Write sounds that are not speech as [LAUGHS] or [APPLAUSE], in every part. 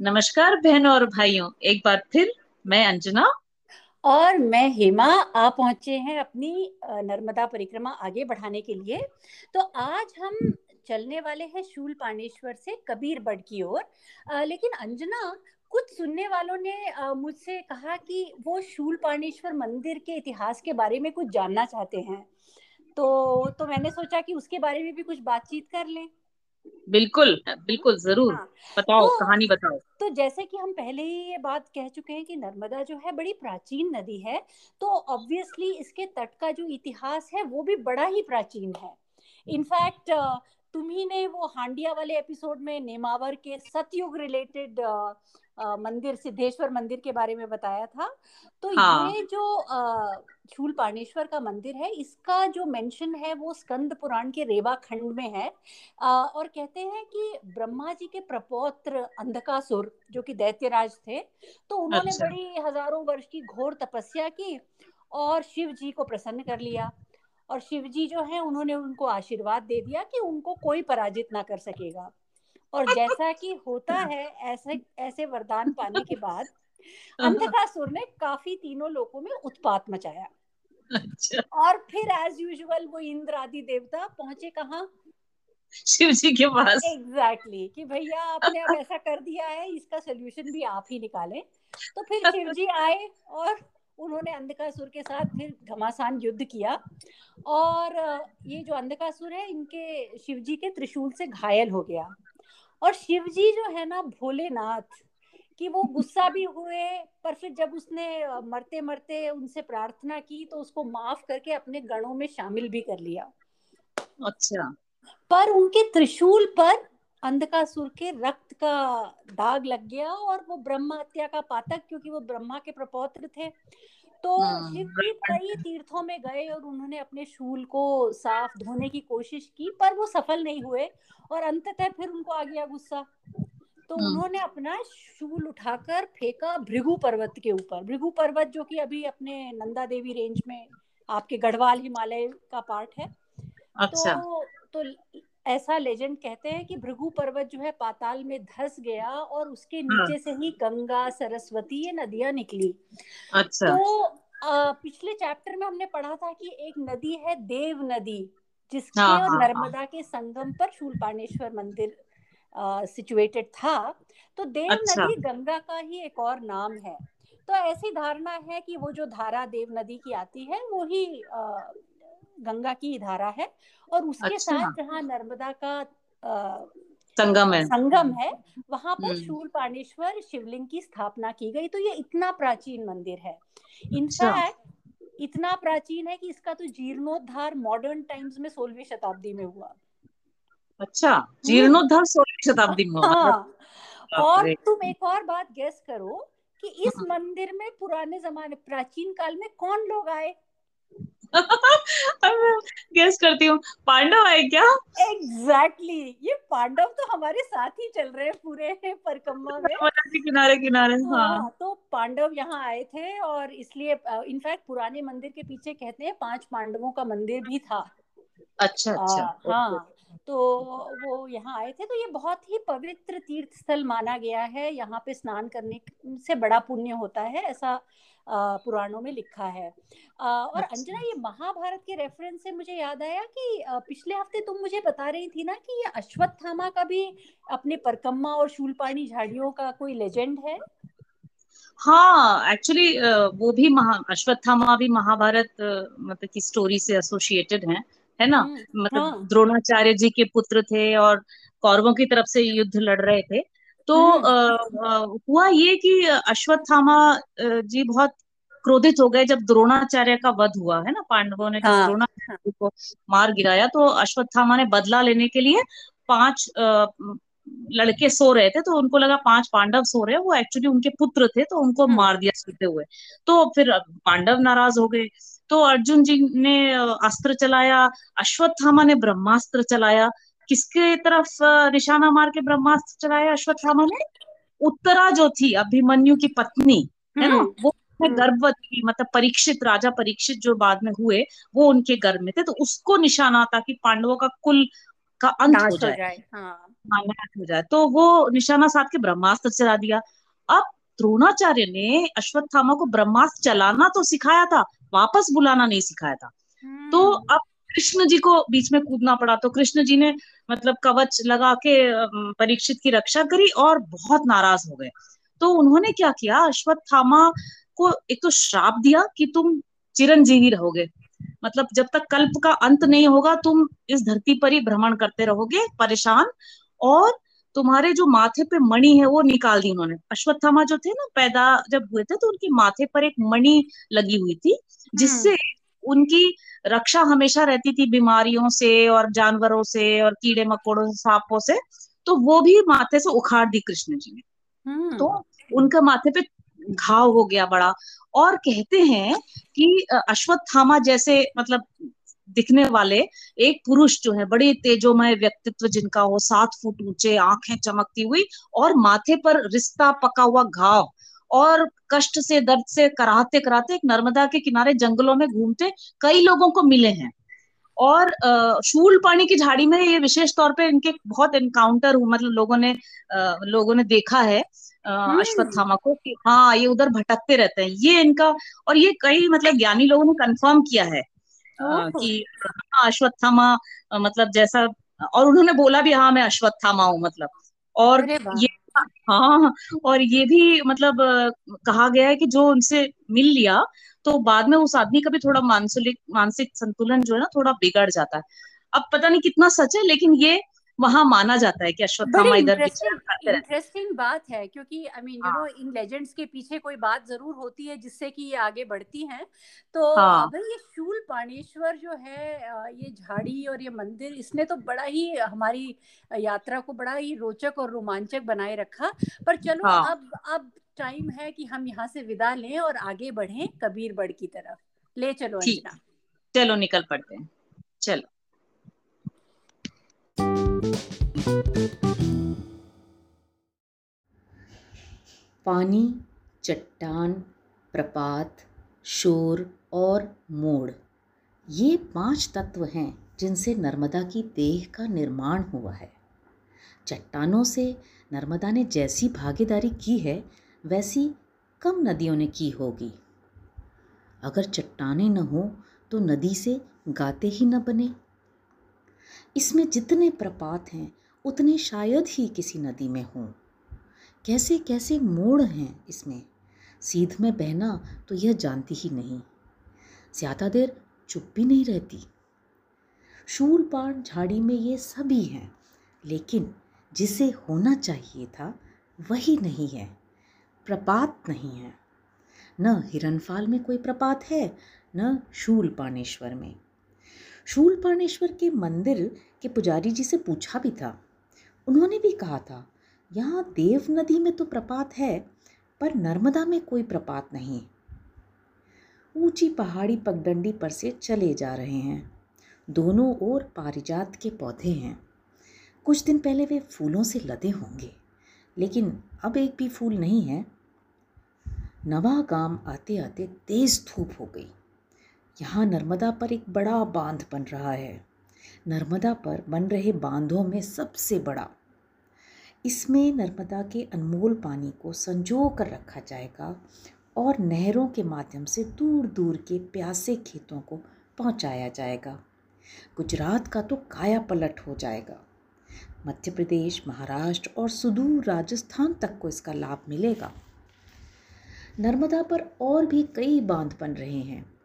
नमस्कार बहनों और भाइयों, एक बार फिर मैं अंजना। और मैं हेमा आ पहुँचे हैं अपनी नर्मदा परिक्रमा आगे बढ़ाने के लिए। तो आज हम चलने वाले हैं शूल पानेश्वर से कबीर बड़ की ओर। लेकिन अंजना, कुछ सुनने वालों ने मुझसे कहा कि वो शूल पानेश्वर मंदिर के इतिहास के बारे में कुछ जानना चाहते हैं। तो तो मैंने सोचा कि उसके बारे में भी कुछ बातचीत कर लें। बिल्कुल बिल्कुल ज़रूर। हाँ, बताओ तो, कहानी बताओ। तो जैसे कि हम पहले ही ये बात कह चुके हैं कि नर्मदा जो है बड़ी प्राचीन नदी है तो ऑब्वियसली इसके तट का जो इतिहास है वो भी बड़ा ही प्राचीन है। इनफैक्ट तुम्ही ने वो हांडिया वाले एपिसोड में नेमावर के सतयुग रिलेटेड मंदिर सिद्धेश्वर मंदिर के बारे में बताया था तो हाँ. ये जो शूल पाणेश्वर का मंदिर है इसका जो मेंशन है वो स्कंद पुराण के रेवा खंड में है आ, और कहते हैं कि ब्रह्मा जी के प्रपौत्र अंधकासुर जो कि दैत्यराज थे तो उन्होंने अच्छा। बड़ी हज़ारों वर्ष की घोर तपस्या की और शिव जी को प्रसन्न कर लिया और शिव जी जो है उन्होंने उनको आशीर्वाद दे दिया कि उनको कोई पराजित ना कर सकेगा और जैसा कि होता है ऐसे ऐसे वरदान पाने के बाद अंधकासुर ने काफ़ी तीनों लोगों में उत्पात मचाया। अच्छा। और फिर एज यूजुअल वो इंद्र आदि देवता पहुँचे कहा? शिव जी के पास। एग्जैक्टली exactly, कि भैया आपने अब ऐसा कर दिया है इसका सोल्यूशन भी आप ही निकालें। तो फिर शिव जी आए और उन्होंने अंधकासुर के साथ फिर घमासान युद्ध किया। और ये जो अंधकासुर है इनके शिवजी के त्रिशूल से घायल हो गया। और शिवजी जो है ना भोलेनाथ कि वो गुस्सा भी हुए पर फिर जब उसने मरते मरते उनसे प्रार्थना की तो उसको माफ़ करके अपने गणों में शामिल भी कर लिया। अच्छा। पर उनके त्रिशूल पर अंधकासुर के रक्त का दाग लग गया और वो ब्रह्म हत्या का पातक क्योंकि वो ब्रह्मा के प्रपौत्र थे तो हाँ, शिव जी कई तीर्थों में गए और उन्होंने अपने शूल को साफ़ धोने की कोशिश की पर वो सफल नहीं हुए और अंततः फिर उनको आ गया गुस्सा तो हाँ। उन्होंने अपना शूल उठाकर फेंका भृगु पर्वत के ऊपर भृगु पर्वत जो कि अभी अपने नंदा देवी रेंज में आपके गढ़वाल हिमालय का पार्ट है अच्छा। तो तो ऐसा लेजेंड कहते हैं कि भृगु पर्वत जो है पाताल में धस गया और उसके हाँ। नीचे से ही गंगा सरस्वती ये नदियाँ निकली अच्छा तो आ, पिछले चैप्टर में हमने पढ़ा था कि एक नदी है देव नदी जिसके हाँ, और हाँ, हाँ। नर्मदा के संगम पर शूलपाणेश्वर मंदिर सिचुएटेड था तो देव अच्छा। नदी गंगा का ही एक और नाम है तो ऐसी धारणा है कि वो जो धारा देव नदी की आती है वो ही गंगा की धारा है और उसके अच्छा। साथ जहाँ नर्मदा का संगम है। संगम है वहाँ पर हम्म। शूल पाणेश्वर शिवलिंग की स्थापना की गई। तो ये इतना प्राचीन मंदिर है। इनफैक्ट अच्छा। इतना प्राचीन है कि इसका तो जीर्णोद्धार मॉडर्न टाइम्स में सोलहवीं शताब्दी में हुआ। अच्छा जीर्णोद्धार सोलहवीं शताब्दी में हुआ। हाँ। और तुम एक और बात गेस करो कि इस हाँ। मंदिर में पुराने जमाने प्राचीन काल में कौन लोग आए? गेस करती हूँ पांडव है क्या? Exactly exactly. ये पांडव तो हमारे साथ ही चल रहे हैं पूरे परिक्रमा में। [LAUGHS] किनारे किनारे हाँ, हाँ। तो पांडव यहाँ आए थे और इसलिए इनफैक्ट पुराने मंदिर के पीछे कहते हैं पाँच पांडवों का मंदिर भी था। अच्छा अच्छा आ, हाँ तो वो यहाँ आए थे। तो ये बहुत ही पवित्र तीर्थ स्थल माना गया है। यहाँ पे स्नान करने से बड़ा पुण्य होता है ऐसा पुराणों में लिखा है और अच्छा। अंजना ये महाभारत के रेफरेंस से मुझे याद आया कि पिछले हफ़्ते तुम मुझे बता रही थी ना कि ये अश्वत्थामा का भी अपने परकम्मा और शूलपाणी झाड़ियों का कोई लेजेंड है हाँ एक्चुअली वो भी महा अश्वत्थामा भी महाभारत मतलब की स्टोरी से एसोसिएटेड है है ना हम्म, मतलब हाँ. द्रोणाचार्य जी के पुत्र थे और कौरवों की तरफ़ से युद्ध लड़ रहे थे तो हम्म। हुआ ये कि अश्वत्थामा जी बहुत क्रोधित हो गए जब द्रोणाचार्य का वध हुआ है ना? पांडवों ने हाँ, द्रोणाचार्य को मार गिराया तो अश्वत्थामा ने बदला लेने के लिए पाँच आ, लड़के सो रहे थे तो उनको लगा पाँच पांडव सो रहे हैं। वो एक्चुअली उनके पुत्र थे तो उनको हम्म। मार दिया सोते हुए। तो फिर पांडव नाराज़ हो गए। तो अर्जुन जी ने अस्त्र चलाया अश्वत्थामा ने ब्रह्मास्त्र चलाया किसके तरफ़ निशाना मार के ब्रह्मास्त्र चलाया अश्वत्थामा ने? उत्तरा जो थी अभिमन्यु की पत्नी है ना? हम्म। वो हम्म। गर्भवती मतलब परीक्षित राजा परीक्षित जो बाद में हुए वो उनके गर्भ में थे तो उसको निशाना था कि पांडवों का कुल का अंत हो जाए, जाए हाँ। हाँ हो जाए। तो वो निशाना साध के ब्रह्मास्त्र चला दिया। अब द्रोणाचार्य ने अश्वत्थामा को ब्रह्मास्त्र चलाना तो सिखाया था वापस बुलाना नहीं सिखाया था। तो हम्म। अब कृष्ण जी को बीच में कूदना पड़ा तो कृष्ण जी ने मतलब कवच लगा के परीक्षित की रक्षा करी और बहुत नाराज़ हो गए। तो उन्होंने क्या किया अश्वत्थामा को एक तो श्राप दिया कि तुम चिरंजीवी रहोगे। मतलब जब तक कल्प का अंत नहीं होगा तुम इस धरती पर ही भ्रमण करते रहोगे परेशान और तुम्हारे जो माथे पे मणि है वो निकाल दी उन्होंने। अश्वत्थामा जो थे ना पैदा जब हुए थे तो उनके माथे पर एक मणि लगी हुई थी जिससे हम्म। उनकी रक्षा हमेशा रहती थी बीमारियों से और जानवरों से और कीड़े मकोड़ों से सांपों से तो वो भी माथे से उखाड़ दी कृष्ण जी ने हम्म। तो उनका माथे पे घाव हो गया बड़ा और कहते हैं कि अश्वत्थामा जैसे मतलब दिखने वाले एक पुरुष जो है बड़े तेजोमय व्यक्तित्व जिनका हो सात फुट ऊँचे आँखें चमकती हुई और माथे पर रिश्ता पका हुआ घाव और कष्ट से दर्द से कराहते कराते एक नर्मदा के किनारे जंगलों में घूमते कई लोगों को मिले हैं। और शूल पानी की झाड़ी में ये विशेष तौर पे इनके बहुत एनकाउंटर मतलब लोगों ने लोगों ने देखा है हम्म। अश्वत्थामा को कि हाँ ये उधर भटकते रहते हैं। ये इनका और ये कई मतलब ज्ञानी लोगों ने कंफर्म किया है कि हाँ अश्वत्थामा मतलब जैसा और उन्होंने बोला भी हाँ मैं अश्वत्थामा हूँ मतलब। और ये हाँ और ये भी मतलब कहा गया है कि जो उनसे मिल लिया तो बाद में उस आदमी का भी थोड़ा मानसिक मानसिक संतुलन जो है ना, थोड़ा बिगड़ जाता है। अब पता नहीं कितना सच है, लेकिन ये वहाँ माना जाता है कि अश्वत्थामा इधर इंटरेस्टिंग बात है क्योंकि I mean you know in legends के पीछे कोई बात ज़रूर होती है जिससे कि ये आगे बढ़ती हैं। तो हाँ. भाई ये शूल पाणेश्वर जो है ये झाड़ी और ये मंदिर इसने तो बड़ा ही हमारी यात्रा को बड़ा ही रोचक और रोमांचक बनाए रखा। पर चलो हाँ. अब अब टाइम है कि हम यहाँ से विदा लें और आगे बढ़ें कबीर बड़ की तरफ़। ले चलो अंजना। चलो निकल पड़ते हैं। चलो। पानी, चट्टान, प्रपात, शोर और मोड़, ये पाँच तत्व हैं जिनसे नर्मदा की देह का निर्माण हुआ है। चट्टानों से नर्मदा ने जैसी भागीदारी की है, वैसी कम नदियों ने की होगी। अगर चट्टाने न हो तो नदी से गाते ही न बने। इसमें जितने प्रपात हैं, उतने शायद ही किसी नदी में हों। कैसे कैसे मोड़ हैं इसमें? सीध में बहना तो यह जानती ही नहीं। ज़्यादा देर चुप भी नहीं रहती। शूलपान झाड़ी में ये सभी हैं, लेकिन जिसे होना चाहिए था, वही नहीं है। प्रपात नहीं है। न हिरनफाल में कोई प्रपात है, न शूल पानेश्वर में। शूलपाणेश्वर के मंदिर के पुजारी जी से पूछा भी था। उन्होंने भी कहा था, यहाँ देव नदी में तो प्रपात है, पर नर्मदा में कोई प्रपात नहीं। ऊँची पहाड़ी पगडंडी पर से चले जा रहे हैं। दोनों ओर पारिजात के पौधे हैं। कुछ दिन पहले वे फूलों से लदे होंगे, लेकिन अब एक भी फूल नहीं है। नवा गाँव आते आते तेज धूप हो गई। यहाँ नर्मदा पर एक बड़ा बाँध बन रहा है। नर्मदा पर बन रहे बांधों में सबसे बड़ा। इसमें नर्मदा के अनमोल पानी को संजो कर रखा जाएगा और नहरों के माध्यम से दूर दूर के प्यासे खेतों को पहुँचाया जाएगा। गुजरात का तो काया पलट हो जाएगा। मध्य प्रदेश, महाराष्ट्र और सुदूर राजस्थान तक को इसका लाभ मिलेगा। नर्मदा पर और भी कई बाँध बन रहे हैं।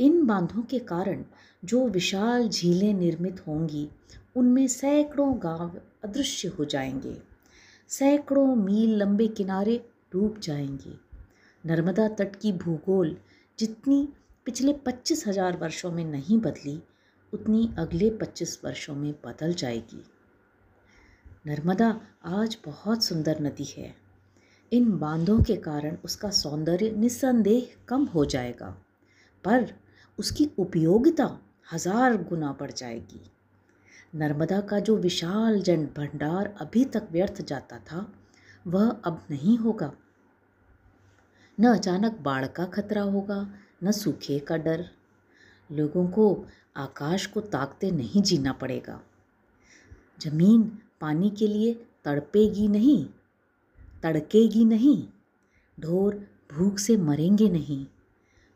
इन बांधों के कारण जो विशाल झीलें निर्मित होंगी, उनमें सैकड़ों गाँव अदृश्य हो जाएँगे। सैकड़ों मील लंबे किनारे डूब जाएँगे। नर्मदा तट की भूगोल जितनी पिछले पच्चीस हज़ार वर्षों में नहीं बदली, उतनी अगले पच्चीस वर्षों में बदल जाएगी। नर्मदा आज बहुत सुंदर नदी है। इन बांधों के कारण उसका सौंदर्य निस्संदेह कम हो जाएगा। पर उसकी उपयोगिता हज़ार गुना बढ़ जाएगी। नर्मदा का जो विशाल जन भंडार अभी तक व्यर्थ जाता था, वह अब नहीं होगा। न अचानक बाढ़ का खतरा होगा, न सूखे का डर। लोगों को आकाश को ताकते नहीं जीना पड़ेगा। ज़मीन पानी के लिए तड़पेगी नहीं, तड़केगी नहीं, ढोर भूख से मरेंगे नहीं।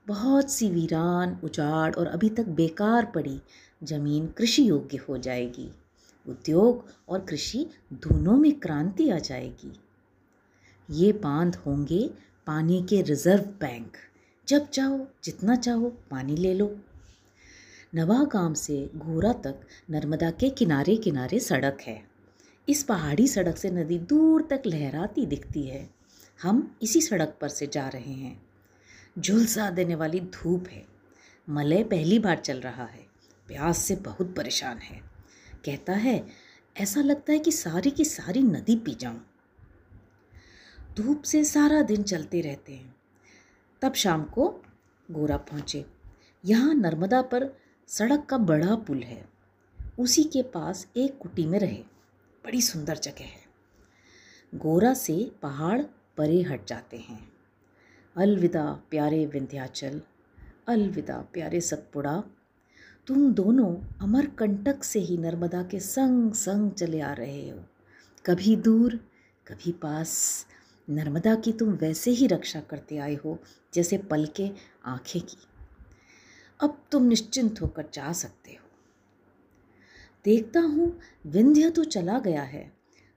बहुत सी वीरान, उजाड़ और अभी तक बेकार पड़ी ज़मीन कृषि योग्य हो जाएगी। उद्योग और कृषि दोनों में क्रांति आ जाएगी। ये बाँध होंगे पानी के रिज़र्व बैंक। जब चाहो, जितना चाहो, पानी ले लो। नवागाम से घोरा तक नर्मदा के किनारे किनारे सड़क है। इस पहाड़ी सड़क से नदी दूर तक लहराती दिखती है। हम इसी सड़क पर से जा रहे हैं। झुलसा देने वाली धूप है। मलय पहली बार चल रहा है। प्यास से बहुत परेशान है। कहता है, ऐसा लगता है कि सारी की सारी नदी पी जाऊँ। धूप से सारा दिन चलते रहते हैं। तब शाम को गोरा पहुँचे। यहाँ नर्मदा पर सड़क का बड़ा पुल है। उसी के पास एक कुटी में रहे। बड़ी सुंदर जगह है। गोरा से पहाड़ परे हट जाते हैं। अलविदा प्यारे विंध्याचल, अलविदा प्यारे सतपुड़ा। तुम दोनों अमर कंटक से ही नर्मदा के संग संग चले आ रहे हो। कभी दूर, कभी पास। नर्मदा की तुम वैसे ही रक्षा करते आए हो, जैसे पल के आँखें की। अब तुम निश्चिंत होकर जा सकते हो। देखता हूँ, विंध्य तो चला गया है,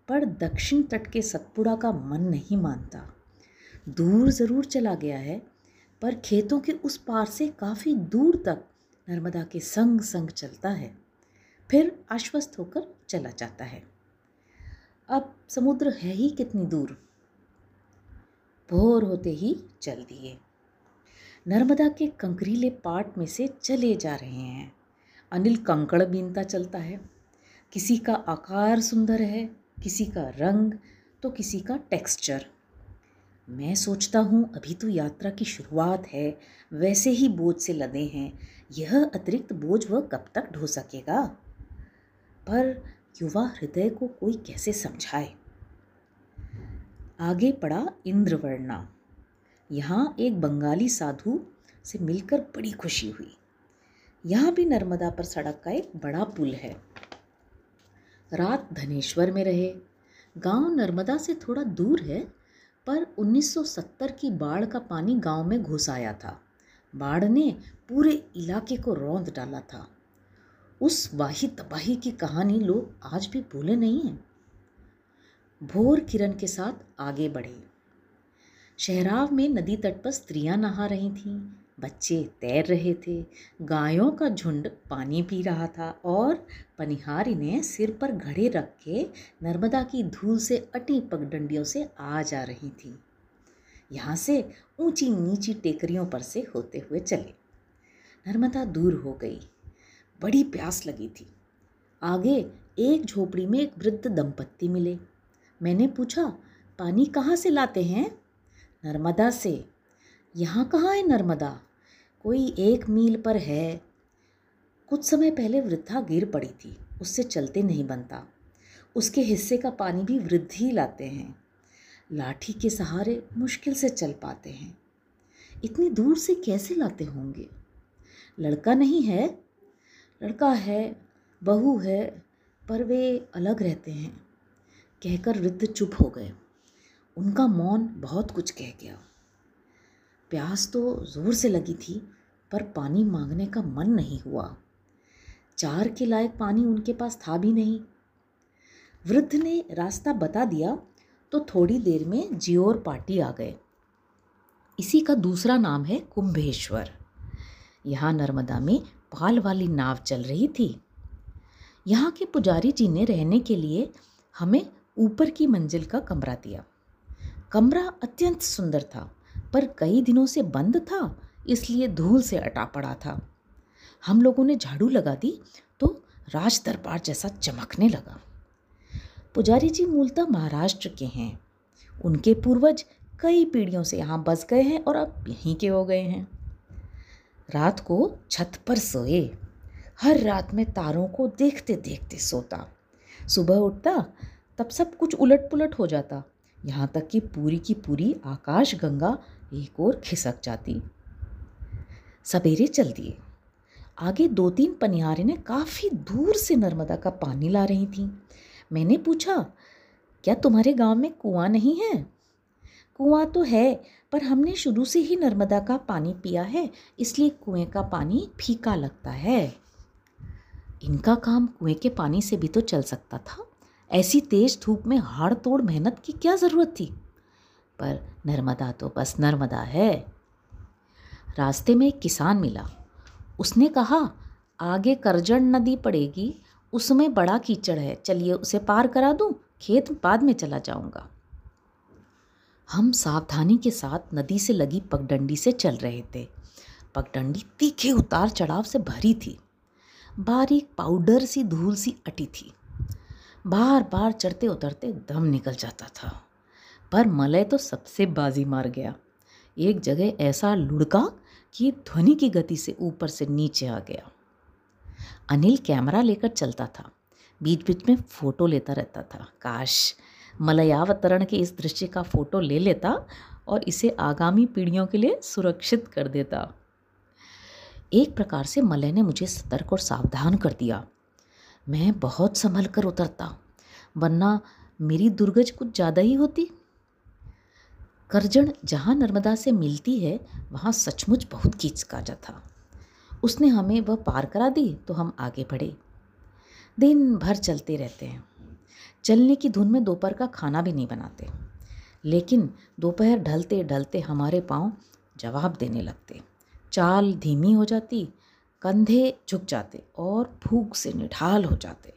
पर दक्षिण तट के सतपुड़ा का मन नहीं मानता। दूर ज़रूर चला गया है, पर खेतों के उस पार से काफ़ी दूर तक नर्मदा के संग संग चलता है। फिर आश्वस्त होकर चला जाता है। अब समुद्र है ही कितनी दूर। भोर होते ही चल दिए। नर्मदा के कंकरीले पार्ट में से चले जा रहे हैं। अनिल कंकड़ बीनता चलता है। किसी का आकार सुंदर है, किसी का रंग तो किसी का टेक्सचर। मैं सोचता हूँ, अभी तो यात्रा की शुरुआत है। वैसे ही बोझ से लदे हैं। यह अतिरिक्त बोझ वह कब तक ढो सकेगा? पर युवा हृदय को कोई कैसे समझाए? आगे पड़ा इंद्रवर्णा। यहाँ एक बंगाली साधु से मिलकर बड़ी खुशी हुई। यहाँ भी नर्मदा पर सड़क का एक बड़ा पुल है। रात धनेश्वर में रहे। गाँव नर्मदा से थोड़ा दूर है पर 1970 की बाढ़ का पानी गाँव में घुस आया था। बाढ़ ने पूरे इलाके को रौंद डाला था। उस वाही तबाही की कहानी लोग आज भी भूले नहीं हैं। भोर किरण के साथ आगे बढ़े। शहराव में नदी तट पर स्त्रियाँ नहा रही थीं। बच्चे तैर रहे थे। गायों का झुंड पानी पी रहा था और पनिहारी ने सिर पर घड़े रख के नर्मदा की धूल से अटी पगडंडियों से आ जा रही थी। यहाँ से ऊँची नीची टेकरियों पर से होते हुए चले। नर्मदा दूर हो गई। बड़ी प्यास लगी थी। आगे एक झोपड़ी में एक वृद्ध दंपत्ति मिले। मैंने पूछा, पानी कहाँ से लाते हैं? नर्मदा से। यहाँ कहाँ है नर्मदा? कोई एक मील पर है। कुछ समय पहले वृद्धा गिर पड़ी थी, उससे चलते नहीं बनता। उसके हिस्से का पानी भी वृद्ध लाते हैं। लाठी के सहारे मुश्किल से चल पाते हैं। इतनी दूर से कैसे लाते होंगे? लड़का नहीं है? लड़का है, बहू है, पर वे अलग रहते हैं। कहकर वृद्ध चुप हो गए। उनका मौन बहुत कुछ कह गया। प्यास तो ज़ोर से लगी थी, पर पानी मांगने का मन नहीं हुआ। चार के लायक पानी उनके पास था भी नहीं। वृद्ध ने रास्ता बता दिया तो थोड़ी देर में जियोर पार्टी आ गए। इसी का दूसरा नाम है कुंभेश्वर। यहाँ नर्मदा में पाल वाली नाव चल रही थी। यहाँ के पुजारी जी ने रहने के लिए हमें ऊपर की मंजिल का कमरा दिया। कमरा अत्यंत सुंदर था। पर कई दिनों से बंद था, इसलिए धूल से अटा पड़ा था। हम लोगों ने झाड़ू लगा दी तो राज दरबार जैसा चमकने लगा। पुजारी जी मूलतः महाराष्ट्र के हैं। उनके पूर्वज कई पीढ़ियों से यहाँ बस गए हैं और अब यहीं के हो गए हैं। रात को छत पर सोए। हर रात में तारों को देखते देखते सोता। सुबह उठता, तब सब कुछ उलट पुलट हो जाता। यहाँ तक कि पूरी की पूरी आकाश गंगा एक और खिसक जाती। सवेरे चल दिए। आगे दो तीन पनिहारे ने काफ़ी दूर से नर्मदा का पानी ला रही थी। मैंने पूछा, क्या तुम्हारे गाँव में कुआँ नहीं है? कुआँ तो है, पर हमने शुरू से ही नर्मदा का पानी पिया है, इसलिए कुएँ का पानी फीका लगता है। इनका काम कुएँ के पानी से भी तो चल सकता था। ऐसी तेज धूप में हाड़ तोड़ मेहनत की क्या ज़रूरत थी? पर नर्मदा तो बस नर्मदा है। रास्ते में एक किसान मिला। उसने कहा, आगे करजन नदी पड़ेगी, उसमें बड़ा कीचड़ है। चलिए उसे पार करा दूँ, खेत बाद में चला जाऊँगा। हम सावधानी के साथ नदी से लगी पगडंडी से चल रहे थे। पगडंडी तीखे उतार चढ़ाव से भरी थी। बारीक पाउडर सी धूल सी अटी थी। बार बार चढ़ते उतरते दम निकल जाता था। पर मलय तो सबसे बाजी मार गया। एक जगह ऐसा लुढ़का कि ध्वनि की गति से ऊपर से नीचे आ गया। अनिल कैमरा लेकर चलता था। बीच बीच में फ़ोटो लेता रहता था। काश मलयावतरण के इस दृश्य का फ़ोटो ले लेता और इसे आगामी पीढ़ियों के लिए सुरक्षित कर देता। एक प्रकार से मलय ने मुझे सतर्क और सावधान कर दिया। मैं बहुत संभल कर उतरता वरना मेरी दुर्गज कुछ ज़्यादा ही होती। करजण जहाँ नर्मदा से मिलती है, वहाँ सचमुच बहुत खींचकाजा था। उसने हमें वह पार करा दी तो हम आगे बढ़े। दिन भर चलते रहते हैं। चलने की धुन में दोपहर का खाना भी नहीं बनाते। लेकिन दोपहर ढलते ढलते हमारे पाँव जवाब देने लगते। चाल धीमी हो जाती कंधे झुक जाते और भूख से निढाल हो जाते।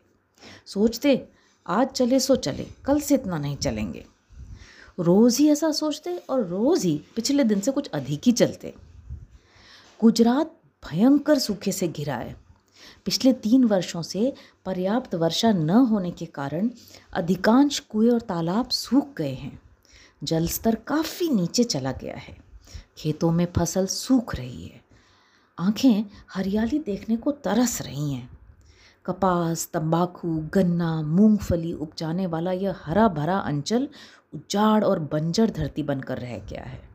सोचते, आज चले सो चले, कल से इतना नहीं चलेंगे। रोज़ ही ऐसा सोचते और रोज़ ही पिछले दिन से कुछ अधिक ही चलते। गुजरात भयंकर सूखे से घिरा है। पिछले तीन वर्षों से पर्याप्त वर्षा न होने के कारण अधिकांश कुएँ और तालाब सूख गए हैं। जलस्तर काफ़ी नीचे चला गया है। खेतों में फ़सल सूख रही है। आँखें हरियाली देखने को तरस रही हैं। कपास, तंबाकू, गन्ना, मूंगफली उपजाने वाला यह हरा भरा अंचल उजाड़ और बंजर धरती बनकर रह गया है।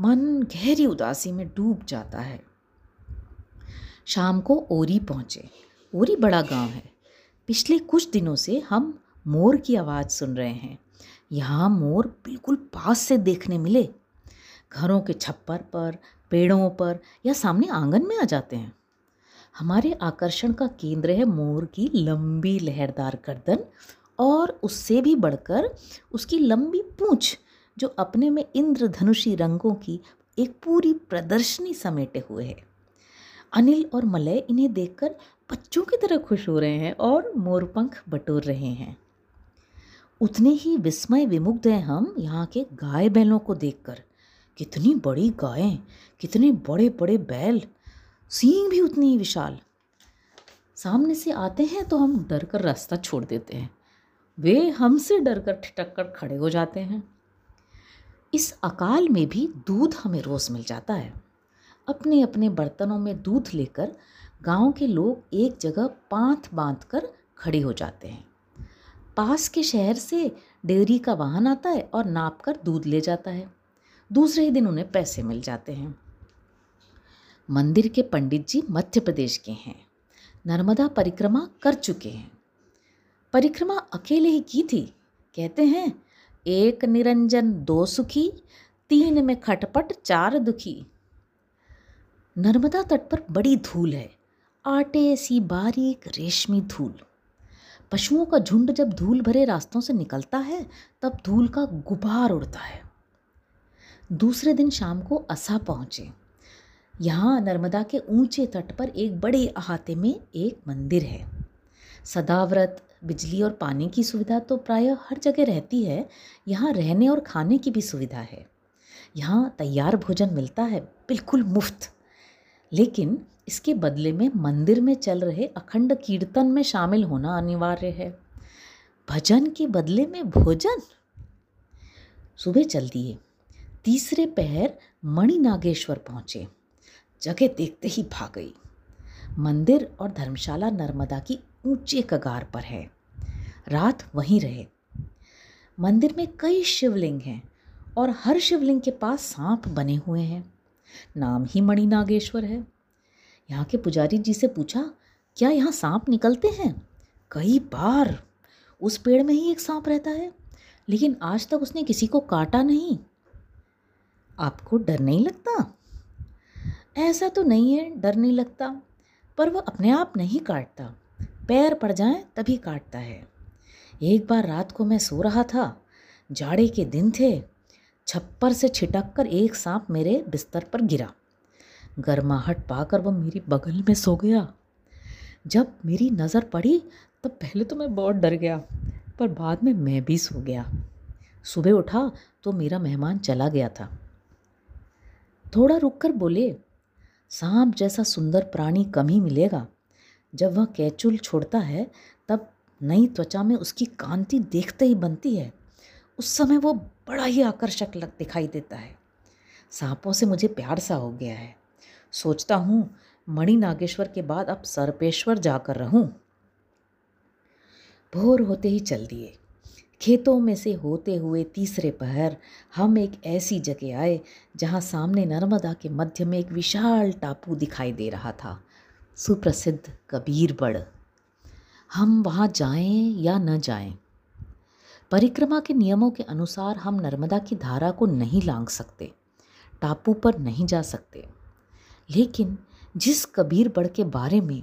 मन गहरी उदासी में डूब जाता है। शाम को ओरी पहुँचे। ओरी बड़ा गाँव है। पिछले कुछ दिनों से हम मोर की आवाज़ सुन रहे हैं। यहाँ मोर बिल्कुल पास से देखने मिले। घरों के छप्पर पर पेड़ों पर या सामने आँगन में आ जाते हैं। हमारे आकर्षण का केंद्र है मोर की लंबी लहरदार गर्दन और उससे भी बढ़कर उसकी लंबी पूंछ, जो अपने में इंद्रधनुषी रंगों की एक पूरी प्रदर्शनी समेटे हुए है। अनिल और मलय इन्हें देखकर बच्चों की तरह खुश हो रहे हैं और मोरपंख बटोर रहे हैं। उतने ही विस्मय विमुग्ध हैं हम यहाँ के गाय बैलों को देखकर। कितनी बड़ी गायें, कितने बड़े बड़े बैल, सींग भी उतनी ही विशाल। सामने से आते हैं तो हम डर कर रास्ता छोड़ देते हैं। वे हमसे डर कर ठिटक कर खड़े हो जाते हैं। इस अकाल में भी दूध हमें रोज़ मिल जाता है। अपने अपने बर्तनों में दूध लेकर गाँव के लोग एक जगह पांथ बाँध कर खड़े हो जाते हैं। पास के शहर से डेयरी का वाहन आता है और नाप कर दूध ले जाता है। दूसरे ही दिन उन्हें पैसे मिल जाते हैं। मंदिर के पंडित जी मध्य प्रदेश के हैं। नर्मदा परिक्रमा कर चुके हैं। परिक्रमा अकेले ही की थी? कहते हैं, एक निरंजन, दो सुखी, तीन में खटपट, चार दुखी। नर्मदा तट पर बड़ी धूल है, आटे सी बारीक रेशमी धूल। पशुओं का झुंड जब धूल भरे रास्तों से निकलता है, तब धूल का गुबार उड़ता है। दूसरे दिन शाम को असा पहुँचे। यहाँ नर्मदा के ऊँचे तट पर एक बड़े अहाते में एक मंदिर है। सदाव्रत, बिजली और पानी की सुविधा तो प्रायः हर जगह रहती है, यहाँ रहने और खाने की भी सुविधा है। यहाँ तैयार भोजन मिलता है, बिल्कुल मुफ़्त। लेकिन इसके बदले में मंदिर में चल रहे अखंड कीर्तन में शामिल होना अनिवार्य है। भजन के बदले में भोजन? सुबह चल दिए तीसरे पहर मणि नागेश्वर पहुँचे। जगह देखते ही भाग गई। मंदिर और धर्मशाला नर्मदा की ऊँचे कगार पर है। रात वहीं रहे। मंदिर में कई शिवलिंग हैं और हर शिवलिंग के पास सांप बने हुए हैं। नाम ही मणि नागेश्वर है। यहाँ के पुजारी जी से पूछा, क्या यहाँ सांप निकलते हैं? कई बार। उस पेड़ में ही एक सांप रहता है। लेकिन आज तक उसने किसी को काटा नहीं। आपको डर नहीं लगता? ऐसा तो नहीं है, डर नहीं लगता, पर वह अपने आप नहीं काटता। पैर पड़ जाए तभी काटता है। एक बार रात को मैं सो रहा था, जाड़े के दिन थे, छप्पर से छिटक कर एक सांप मेरे बिस्तर पर गिरा। गर्माहट पाकर वह मेरी बगल में सो गया। जब मेरी नज़र पड़ी, तब पहले तो मैं बहुत डर गया, पर बाद में मैं भी सो गया। सुबह उठा तो मेरा मेहमान चला गया था। थोड़ा रुक कर बोले, सांप जैसा सुंदर प्राणी कम ही मिलेगा। जब वह कैचुल छोड़ता है, तब नई त्वचा में उसकी कांति देखते ही बनती है। उस समय वो बड़ा ही आकर्षक लग दिखाई देता है। सांपों से मुझे प्यार सा हो गया है। सोचता हूँ, मणि नागेश्वर के बाद अब सर्पेश्वर जाकर रहूँ। भोर होते ही चल दिए। खेतों में से होते हुए तीसरे पहर हम एक ऐसी जगह आए जहाँ सामने नर्मदा के मध्य में एक विशाल टापू दिखाई दे रहा था। सुप्रसिद्ध कबीरबड़ हम वहाँ जाएँ या न जाएँ? परिक्रमा के नियमों के अनुसार हम नर्मदा की धारा को नहीं लांग सकते, टापू पर नहीं जा सकते। लेकिन जिस कबीरबड़ के बारे में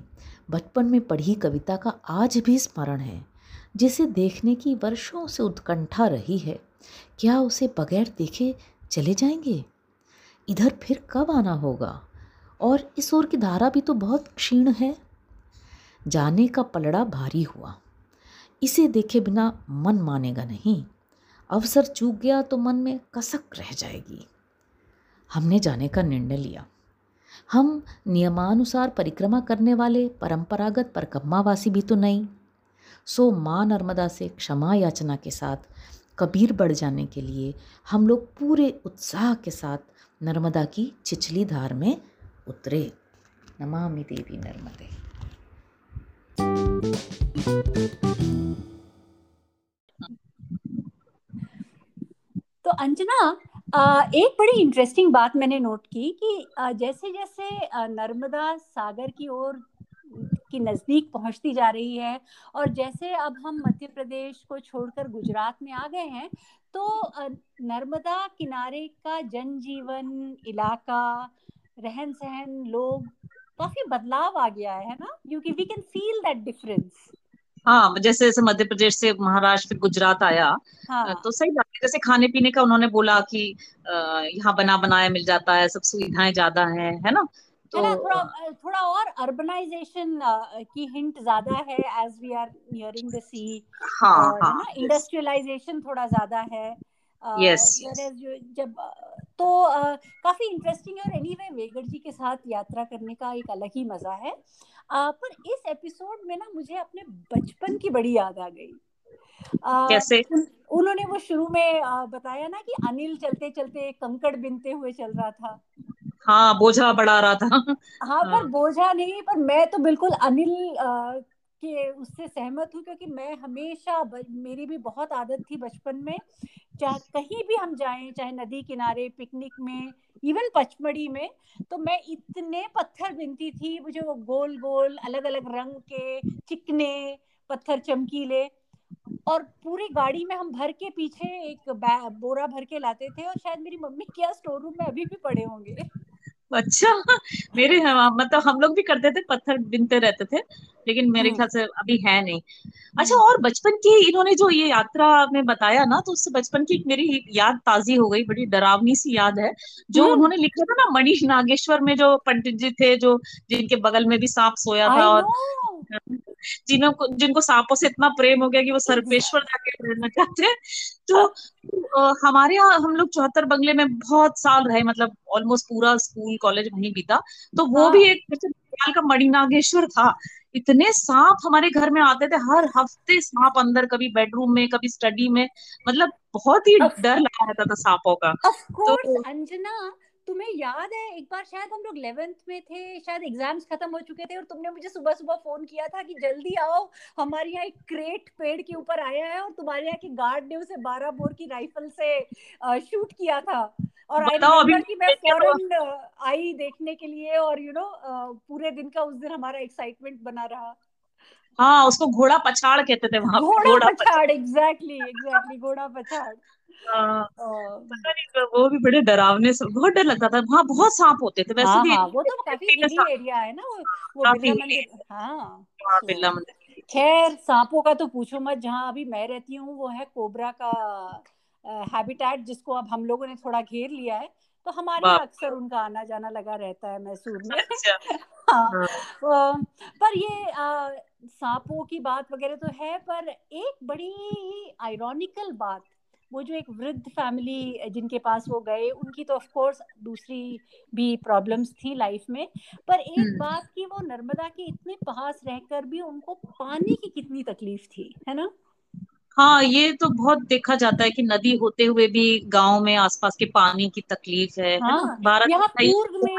बचपन में पढ़ी कविता का आज भी स्मरण है जिसे देखने की वर्षों से उत्कंठा रही है, क्या उसे बगैर देखे चले जाएँगे? इधर फिर कब आना होगा? और इस ओर की धारा भी तो बहुत क्षीण है। जाने का पलड़ा भारी हुआ। इसे देखे बिना मन मानेगा नहीं। अवसर चूक गया तो मन में कसक रह जाएगी। हमने जाने का निर्णय लिया। हम नियमानुसार परिक्रमा करने वाले परंपरागत परकम्मावासी भी तो नहीं। सो माँ नर्मदा से क्षमा याचना के साथ, कबीर बढ़ जाने के लिए हम लोग पूरे उत्साह के साथ नर्मदा की चिचली धार में उतरे। नमामि देवी नर्मदे। तो अंजना एक बड़ी इंटरेस्टिंग बात मैंने नोट की कि जैसे जैसे नर्मदा सागर की ओर की नज़दीक पहुँचती जा रही है। और जैसे अब हम मध्य प्रदेश को छोड़कर गुजरात में आ गए हैं तो नर्मदा किनारे का जनजीवन इलाका रहन सहन लोग काफ़ी बदलाव आ गया है ना? क्योंकि we can feel that difference हाँ जैसे जैसे मध्य प्रदेश से महाराष्ट्र फिर गुजरात आया हाँ. तो सही बात है। जैसे खाने पीने का उन्होंने बोला कि यहाँ बना बनाया मिल जाता है सब सुविधाएँ ज़्यादा है है ना? तो थोड़ा थोड़ा और अर्बनाइजेशन की हिंट ज़्यादा है as we are nearing the sea हाँ हाँ इंडस्ट्रियलाइजेशन थोड़ा ज़्यादा है। यस जब तो काफ़ी इंटरेस्टिंग है और एनीवे वेगड़ जी के साथ यात्रा करने का एक अलग ही मज़ा है। पर इस एपिसोड में ना मुझे अपने बचपन की बड़ी याद आ गई। कैसे? उन्होंने वो शुरू में बताया ना कि अनिल चलते चलते कंकड़ बिनते हुए चल रहा था। हाँ बोझा बढ़ा रहा था। हाँ पर हाँ। बोझा नहीं पर मैं तो बिल्कुल अनिल के उससे सहमत हूँ क्योंकि मैं हमेशा मेरी भी बहुत आदत थी बचपन में। चाहे कहीं भी हम जाएँ चाहे नदी किनारे पिकनिक में इवन पचमढ़ी में तो मैं इतने पत्थर बिनती थी मुझे वो गोल गोल अलग अलग रंग के चिकने पत्थर चमकीले और पूरी गाड़ी में हम भर के पीछे एक बोरा भर के लाते थे और शायद मेरी मम्मी क्या स्टोर रूम में अभी भी पड़े होंगे। अच्छा मेरे मतलब हम लोग भी करते थे पत्थर बिनते रहते थे लेकिन मेरे हाँ। ख्याल से अभी है नहीं अच्छा हाँ। और बचपन की इन्होंने जो ये यात्रा में बताया ना तो उससे बचपन की मेरी याद ताजी हो गई बड़ी डरावनी सी याद है जो हाँ। उन्होंने लिखा था ना मनीष नागेश्वर में जो पंडित जी थे जो जिनके बगल में भी सांप सोया था और जिनको जिनको सांपों से इतना प्रेम हो गया कि वो सर्वेश्वर जाके रहना चाहते हैं। तो आ, हमारे यहाँ हम लोग चौहत्तर बंगले में बहुत साल रहे मतलब ऑलमोस्ट पूरा स्कूल कॉलेज वहीं बीता। तो वो हाँ। भी एक का मणिनागेश्वर था इतने सांप हमारे घर में आते थे हर हफ़्ते सांप अंदर कभी बेडरूम में कभी स्टडी में मतलब बहुत ही डर लगा रहता था सांपों का। तो अंजना तुम्हें याद है एक बार शायद हम लोग इलेवेंथ में थे शायद एग्ज़ाम्स खत्म हो चुके थे और तुमने मुझे सुबह सुबह फ़ोन किया था कि जल्दी आओ हमारे यहाँ एक क्रेट पेड़ के ऊपर आया है और तुम्हारे यहाँ की गार्ड ने उसे बारह बोर की राइफल से शूट किया था। और कि मैं [LAUGHS] फॉरन आई देखने के लिए और यू you नो know, पूरे दिन का उस दिन हमारा एक्साइटमेंट बना रहा। हाँ उसको घोड़ा पछाड़ कहते थे वहाँ घोड़ा पछाड़ एग्जैक्टली एग्जैक्टली घोड़ा पछाड़। हाँ, पता नहीं वो भी बड़े डरावने से बहुत डर लगता था। वहाँ बहुत सांप होते थे। वैसे हाँ, भी हाँ, वो तो काफ़ी हिली एरिया है ना वो वो बिरला मंदिर हाँ बिरला मंदिर खैर सांपों का तो पूछो मत जहाँ अभी मैं रहती हूँ वो है कोबरा का हैबिटेट जिसको अब हम लोगों ने थोड़ा घेर लिया है। तो हमारे यहाँ अक्सर उनका आना जाना लगा रहता है मैसूर में। अच्छा। [LAUGHS] हाँ, हाँ। पर ये सांपों की बात वगैरह तो है पर एक बड़ी आयरॉनिकल बात वो जो एक वृद्ध फैमिली जिनके पास वो गए उनकी तो ऑफ़ कोर्स दूसरी भी प्रॉब्लम्स थी लाइफ में पर एक हम्म। बात की वो नर्मदा के इतने पास रहकर भी उनको पानी की कितनी तकलीफ़ थी है ना हाँ ये तो बहुत देखा जाता है कि नदी होते हुए भी गाँव में आसपास के पानी की तकलीफ़ है हाँ, भारत यहाँ पूर्व में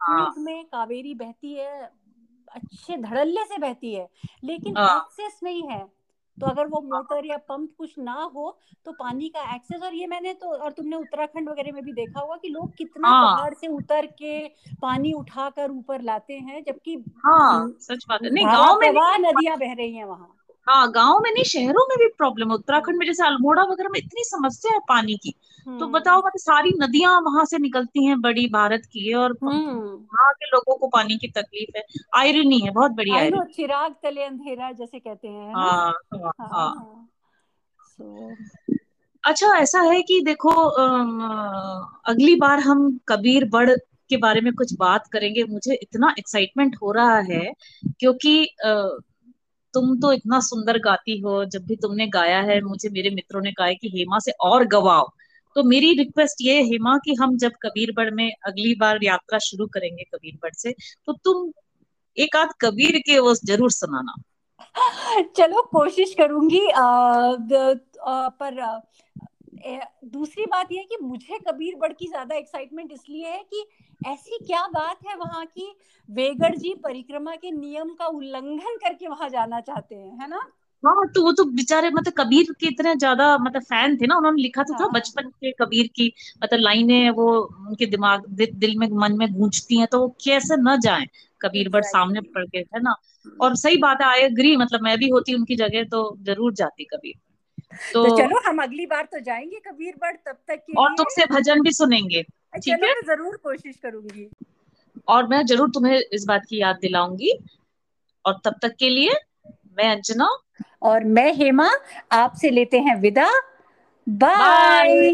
हाँ, पूर्व में कावेरी बहती है अच्छे धड़ल्ले से बहती है लेकिन एक्सेस हाँ। नहीं है तो अगर वो मोटर या पंप कुछ ना हो तो पानी का एक्सेस और ये मैंने तो और तुमने उत्तराखंड वगैरह में भी देखा होगा कि लोग कितना हाँ। पहाड़ से उतर के पानी उठाकर ऊपर लाते हैं जबकि हाँ सच बात है नहीं गाँव में नदियाँ बह रही हैं वहाँ हाँ गाँव में नहीं शहरों में भी प्रॉब्लम है। उत्तराखंड में जैसे अल्मोड़ा वगैरह में इतनी समस्या है पानी की। तो हम्म। बताओ मतलब सारी नदियाँ वहाँ से निकलती हैं बड़ी भारत की और हम्म। वहाँ के लोगों को पानी की तकलीफ़ है। आयरनी है बहुत बड़ी आयरनी चिराग तले अंधेरा जैसे कहते हैं हाँ, हाँ, हाँ, हाँ. अच्छा ऐसा है कि देखो अगली बार हम कबीर बड़ के बारे में कुछ बात करेंगे। मुझे इतना एक्साइटमेंट हो रहा है क्योंकि तुम तो इतना सुंदर गाती हो जब भी तुमने गाया है मुझे मेरे मित्रों ने कहा है कि हेमा से और गवाओ। तो मेरी रिक्वेस्ट ये हेमा कि हम जब कबीरबड़ में अगली बार यात्रा शुरू करेंगे कबीरबड़ से तो तुम एक आध कबीर के वो ज़रूर सुनाना। चलो कोशिश करूँगी। आ, पर दूसरी बात यह है कि मुझे कबीरबड़ की ज़्यादा एक्साइटमेंट इसलिए है कि ऐसी क्या बात है वहाँ की? वेगड़ जी परिक्रमा के नियम का उल्लंघन करके वहाँ जाना चाहते हैं है ना? हाँ तो वो तो बेचारे मतलब कबीर के इतने ज़्यादा मतलब फ़ैन थे ना उन्होंने लिखा तो था हाँ। बचपन के कबीर की मतलब लाइनें वो उनके दिमाग दि, दिल में मन में गूंजती हैं तो वो कैसे न जाए कबीर बट सामने पड़ के है ना? हम्म। और सही बात है आई एग्री मतलब मैं भी होती उनकी जगह तो ज़रूर जाती कबीर। तो, तो चलो हम अगली बार तो जाएँगे कबीर बट तब तक के और तुमसे भजन भी सुनेंगे ठीक है? ज़रूर कोशिश करूँगी। और मैं ज़रूर तुम्हें इस बात की याद दिलाऊँगी। और तब तक के लिए मैं अंजना और मैं हेमा आपसे लेते हैं विदा। बाय